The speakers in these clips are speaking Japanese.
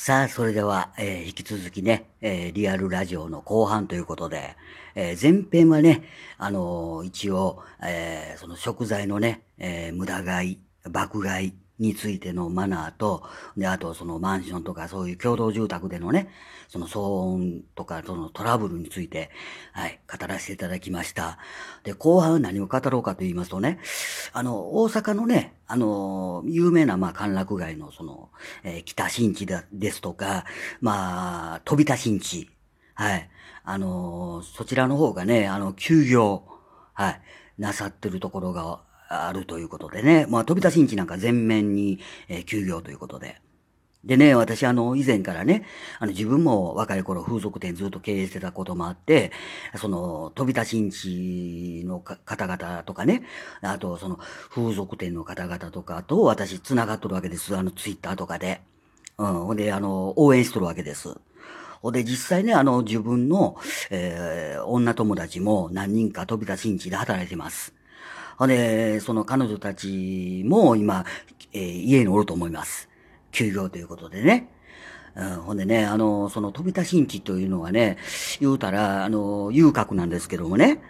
さあ、それでは、えー引き続きね、えーリアルラジオの後半ということで、えー前編はね、あの一応、えその食材のね、え無駄買い、爆買いについてのマナーと、で、あとそのマンションとかそういう共同住宅でのね、その騒音とかそのトラブルについて、はい、語らせていただきました。で、後半何を語ろうかと言いますとね、あの、大阪のね、あの、有名な、まあ、歓楽街の、その、えー北新地だですとか、まあ、飛び田新地、はい、あの、そちらの方がね、あの、休業、はい、なさってるところがあるということでね、まあ、飛び田新地なんか全面に、えー休業ということで、でね、私あの、以前からね、あの、自分も若い頃風俗店ずっと経営してたこともあって、その、飛び出しんちの方々とかね、あとその、風俗店の方々とかと私繋がっとるわけです。あの、ツイッターとかで。うん、ほんで、あの、応援しとるわけです。ほんで、実際ね、あの、自分の、えー女友達も何人か飛び出しんちで働いてます。ほんで、その彼女たちも今、えー家におると思います。休業ということでね。うん、ほんでね、あの、その飛び出しんちというのはね、言うたら、あの、遊郭なんですけどもね、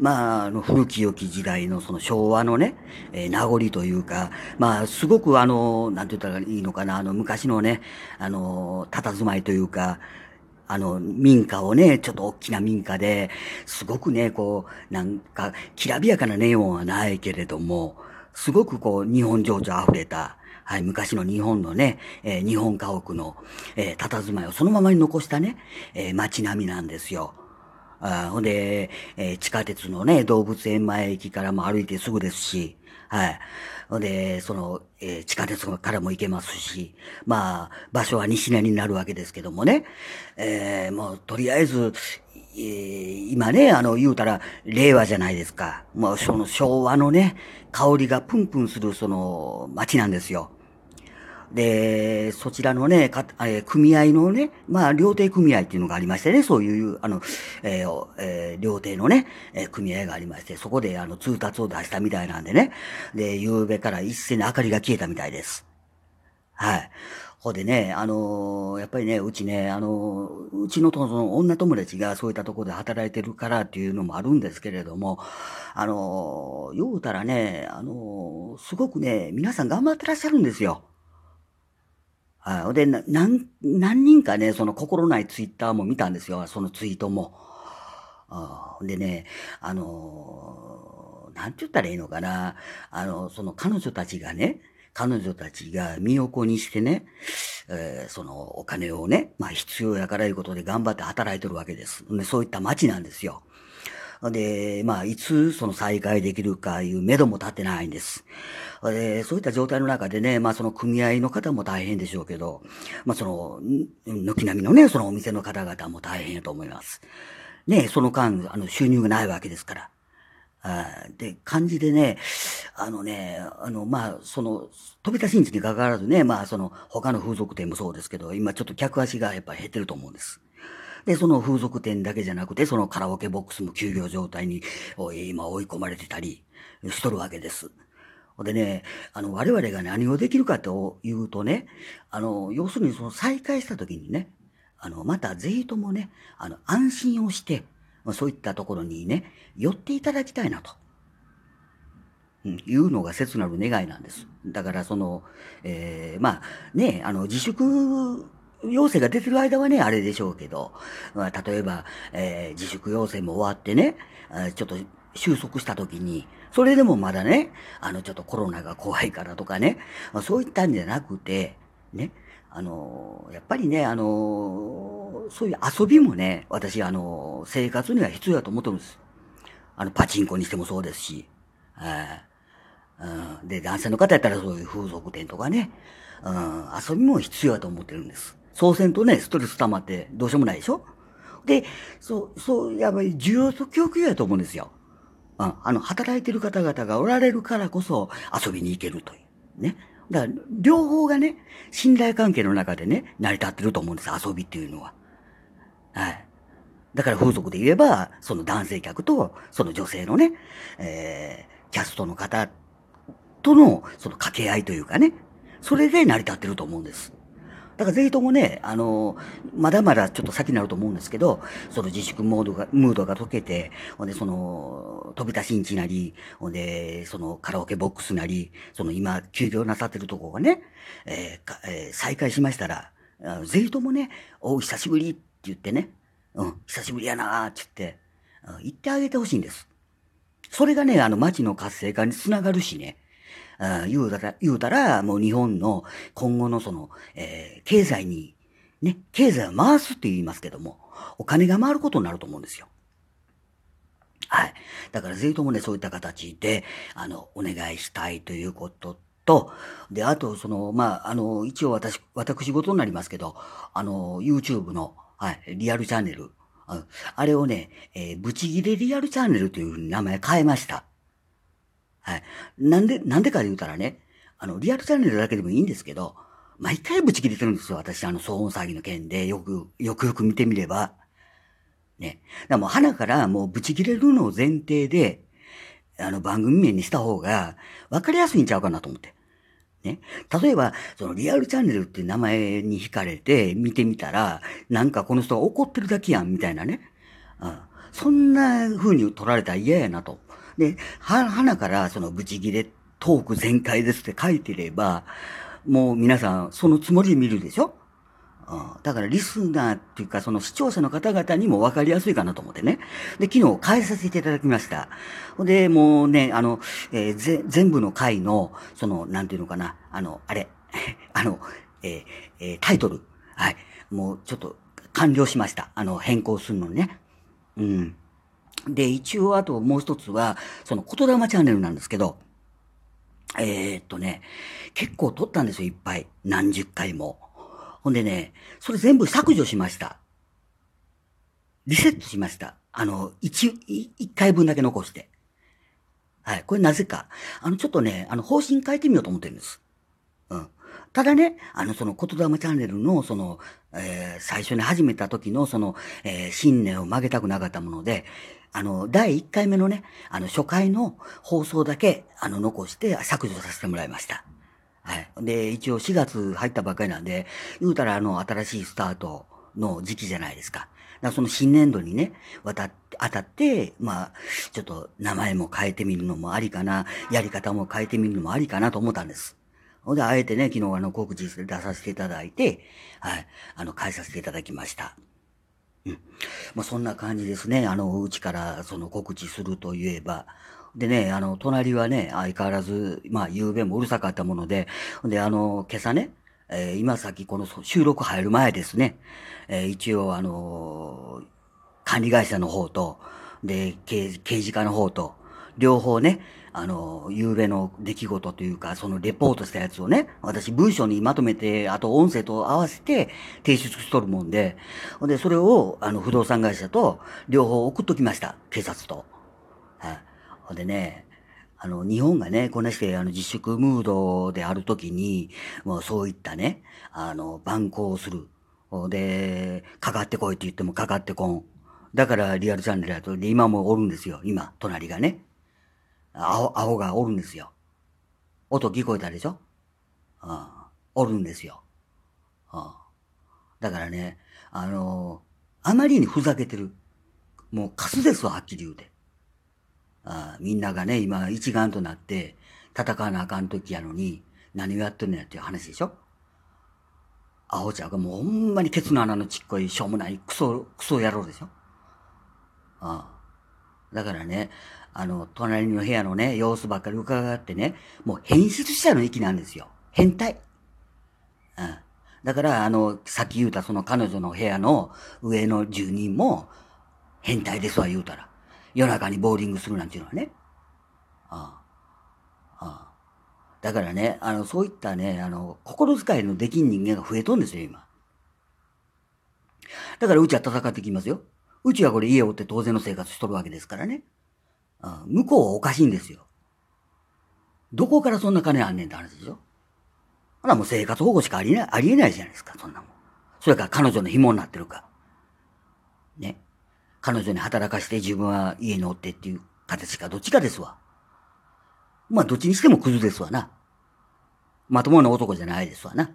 まあ、あの、古き良き時代のその昭和のね、えー名残というか、まあ、すごくあの、なんて言ったらいいのかな、あの、昔のね、あの、佇まいというか、あの、民家をね、ちょっと大きな民家で、すごくね、こう、なんか、きらびやかなネオンはないけれども、すごくこう、日本情緒溢れた、はい、昔の日本のね、えー日本家屋の、えー、佇まいをそのままに残したね、えー街並みなんですよ。あほんで、えー地下鉄のね、動物園前駅からも歩いてすぐですし、はい。ほんで、その、えー地下鉄からも行けますし、まあ、場所は西根になるわけですけどもね、えーもう、とりあえず、え今ね、あの、言うたら、令和じゃないですか。もう、その昭和のね、香りがプンプンする、その、街なんですよ。で、そちらのね、かえ組合のね、まあ、料亭組合っていうのがありましてね、そういう、あの、えーえー料亭のね、え組合がありまして、そこで、あの、通達を出したみたいなんでね、で、夕べから一斉に明かりが消えたみたいです。はい。ほでね、あのーやっぱりね、うちね、あのーうちのとその女友達がそういったところで働いてるからっていうのもあるんですけれども、あのー言うたらね、あのすごくね、皆さん頑張ってらっしゃるんですよ。はい。で、何、何人かね、その心ないツイッターも見たんですよ、そのツイートも。あでね、あのーなんて言ったらいいのかな。あの、その彼女たちがね、彼女たちが身を粉にしてね、えーそのお金をね、まあ必要やからいうことで頑張って働いてるわけです。でそういった街なんですよ。で、まあ、いつその再開できるかいう目処も立ってないんです。で、そういった状態の中でね、まあその組合の方も大変でしょうけど、まあその、軒並みのね、そのお店の方々も大変やと思います。ね、その間、あの、収入がないわけですから。あーで、感じでね、あのね、あの、まあ、その、飛び出しんちに関わらずね、まあ、その、他の風俗店もそうですけど、今ちょっと客足がやっぱり減ってると思うんです。で、その風俗店だけじゃなくて、そのカラオケボックスも休業状態に、今追い込まれてたりしとるわけです。でね、あの、我々が何をできるかというとね、あの、要するにその再開した時にね、あの、またぜひともね、あの、安心をして、そういったところにね、寄っていただきたいなと。うん、いうのが切なる願いなんです。だからその、えーまあね、あの、自粛要請が出てる間はね、あれでしょうけど、まあ、例えば、えー自粛要請も終わってね、ちょっと収束した時に、それでもまだね、あの、ちょっとコロナが怖いからとかね、まあ、そういったんじゃなくて、ね、あの、やっぱりね、あの、そういう遊びもね、私、あの、生活には必要だと思ってるんです。あの、パチンコにしてもそうですし、はいうん、で、男性の方やったらそういう風俗店とかね、うん、遊びも必要だと思ってるんです。そうせんとね、ストレス溜まってどうしようもないでしょ？で、そう、そう、やっぱり需要と供給やと思うんですよ。うん、あの、働いてる方々がおられるからこそ遊びに行けるという。ね。だから、両方がね、信頼関係の中でね、成り立ってると思うんです、遊びっていうのは。はい。だから風俗で言えば、その男性客と、その女性のね、えー、キャストの方との、その掛け合いというかね、それで成り立ってると思うんです。だからぜひともね、あの、まだまだちょっと先になると思うんですけど、その自粛モードが、ムードが解けて、ほんで、その、飛び出しんちなり、ほんで、そのカラオケボックスなり、その今、休業なさってるとこがね、えーえー、再開しましたら、ぜひともね、お久しぶりって言ってね、うん、久しぶりやなーって言って、うん、言ってあげてほしいんです。それがね、あの街の活性化につながるしね、あ言うたら、言うたら、もう日本の今後のその、えー、経済に、ね、経済を回すって言いますけども、お金が回ることになると思うんですよ。はい。だからぜひともね、そういった形で、あの、お願いしたいということと、で、あと、その、まあ、あの、一応私、私事になりますけど、あの、YouTube の、はい、リアルチャンネル、あれをね、えー、ブチギレリアルチャンネルというふうに名前変えました。はい。なんで、なんでか言うたらね、あの、リアルチャンネルだけでもいいんですけど、毎回ブチ切れてるんですよ、私、あの、騒音騒ぎの件で、よく、よくよく見てみれば。ね。だもう、花からもうブチ切れるのを前提で、あの、番組名にした方が、わかりやすいんちゃうかなと思って。ね。例えば、そのリアルチャンネルっていう名前に惹かれて見てみたら、なんかこの人が怒ってるだけやん、みたいなね。うん。そんな風に取られたら嫌やなと。で、は、花からそのブチギレトーク全開ですって書いてれば、もう皆さんそのつもりで見るでしょ、だからリスナーっていうかその視聴者の方々にも分かりやすいかなと思ってね。で、昨日変えさせていただきました。で、もうね、あの、えー、ぜ、全部の回の、その、なんていうのかな、あの、あれ、あの、えー、えー、タイトル。はい。もうちょっと完了しました。あの、変更するのにね。うん。で、一応あともう一つは、その言霊チャンネルなんですけど、えー、っとね、結構撮ったんですよ、いっぱい。何十回も。ほんでね、それ全部削除しました。リセットしました。あの、一、一回分だけ残して。はい。これなぜか。あの、ちょっとね、あの、方針変えてみようと思ってるんです。うん。ただね、あの、その言霊チャンネルの、その、えー、最初に始めた時の、その、えー、信念を曲げたくなかったもので、あの、第1回目のね、あの、初回の放送だけ、あの、残して削除させてもらいました。はい。で、一応4月入ったばっかりなんで、言うたらあの、新しいスタートの時期じゃないですか。だかその新年度にね、渡って、当たって、まあ、ちょっと名前も変えてみるのもありかな、やり方も変えてみるのもありかなと思ったんです。ほんで、あえてね、昨日あの、告知出させていただいて、はい、あの、変えさせていただきました。まあ、そんな感じですね。あの、うちからその告知するといえば。でね、あの、隣はね、相変わらず、まあ、昨べもうるさかったもので、で、あの、今朝ね、えー、今さっきこの収録入る前ですね、えー、一応あのー、管理会社の方と、で、刑事課の方と、両方ね、あの、夕べの出来事というか、そのレポートしたやつをね、私文章にまとめて、あと音声と合わせて提出しとるもんで、で、それを、あの、不動産会社と両方送っときました。警察と。はい。ほんでね、あの、日本がね、こんなして、あの、自粛ムードであるときに、もうそういったね、あの、蛮行する。で、かかってこいって言ってもかかってこん。だからリアルチャンネルやと、今もおるんですよ。今、隣がね。青、青がおるんですよ。音聞こえたでしょ？ああおるんですよ。ああだからね、あのー、あまりにふざけてる。もうカスですわ、はっきり言うて。ああみんながね、今一丸となって戦わなあかん時やのに、何をやってんのやっていう話でしょ？青ちゃんがもうほんまにケツの穴のちっこいしょうもないクソ、クソ野郎でしょ？ああだからね、あの、隣の部屋のね、様子ばっかり伺ってね、もう変質者の域なんですよ。変態。うん。だから、あの、さっき言うたその彼女の部屋の上の住人も、変態ですわ言うたら。夜中にボーリングするなんていうのはね。ああ。ああ。だからね、あの、そういったね、あの、心遣いのできん人間が増えとんですよ、今。だからうちは戦ってきますよ。うちはこれ家を追って当然の生活しとるわけですからね。向こうはおかしいんですよ。どこからそんな金あんねんって話でしょ？ほらもう生活保護しかありえない、ありえないじゃないですか、そんなもん。それから彼女の紐になってるか。ね。彼女に働かして自分は家におってっていう形かどっちかですわ。まあどっちにしてもクズですわな。まともな男じゃないですわな。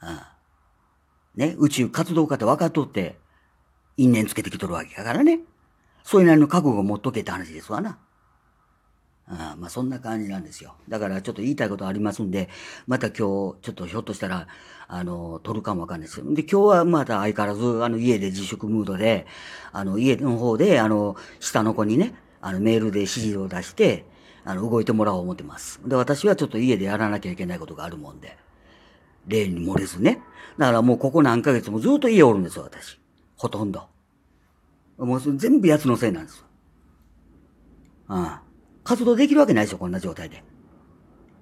ああね、宇宙活動家って分かっとって、因縁つけてきとるわけやからね。そういうなりの覚悟を持っとけって話ですわな。あまあそんな感じなんですよ。だからちょっと言いたいことありますんで、また今日ちょっとひょっとしたら、あの、撮るかもわかんないですよ。で、今日はまた相変わらず、あの、家で自粛ムードで、あの、家の方で、あの、下の子にね、あの、メールで指示を出して、あの、動いてもらおう思ってます。で、私はちょっと家でやらなきゃいけないことがあるもんで、例に漏れずね。だからもうここ何ヶ月もずっと家おるんですよ、私。ほとんど。もう全部奴のせいなんですよ。ああ。活動できるわけないですよ、こんな状態で。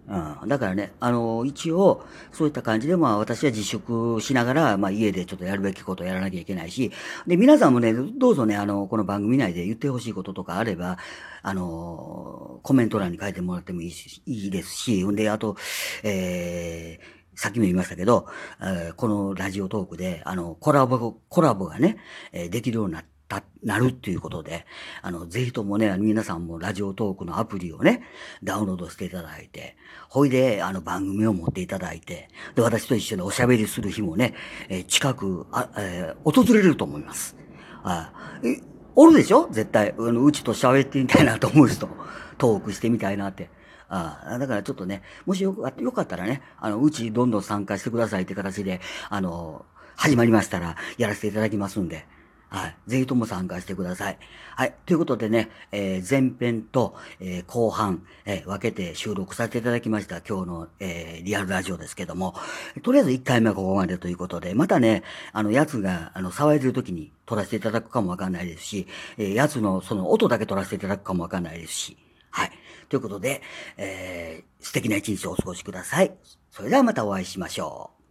うん。だからね、あの、一応、そういった感じで、まあ、私は自粛しながら、まあ、家でちょっとやるべきことをやらなきゃいけないし、で、皆さんもね、どうぞね、あの、この番組内で言ってほしいこととかあれば、あの、コメント欄に書いてもらってもいいし、いいですし、んで、あと、えー、さっきも言いましたけど、えー、このラジオトークで、あの、コラボ、コラボがね、えー、できるようになって、た、なるっていうことで、あの、ぜひともね、皆さんもラジオトークのアプリをね、ダウンロードしていただいて、ほいで、あの、番組を持っていただいて、で、私と一緒におしゃべりする日もね、えー、近く、あ、えー、訪れると思います。あえ、おるでしょ？絶対。あの、うちと喋ってみたいなと思う人。トークしてみたいなって。ああ、だからちょっとね、もしよよかったらね、あの、うちどんどん参加してくださいって形で、あの、始まりましたら、やらせていただきますんで。はい。ぜひとも参加してください。はい。ということでね、えー、前編と、えー、後半、えー、分けて収録させていただきました。今日の、え、リアルラジオですけども、とりあえず1回目はここまでということで、またね、あの、やつが、あの、騒いでる時に撮らせていただくかもわかんないですし、えー、やつのその音だけ撮らせていただくかもわかんないですし、はい。ということで、えー、素敵な一日をお過ごしください。それではまたお会いしましょう。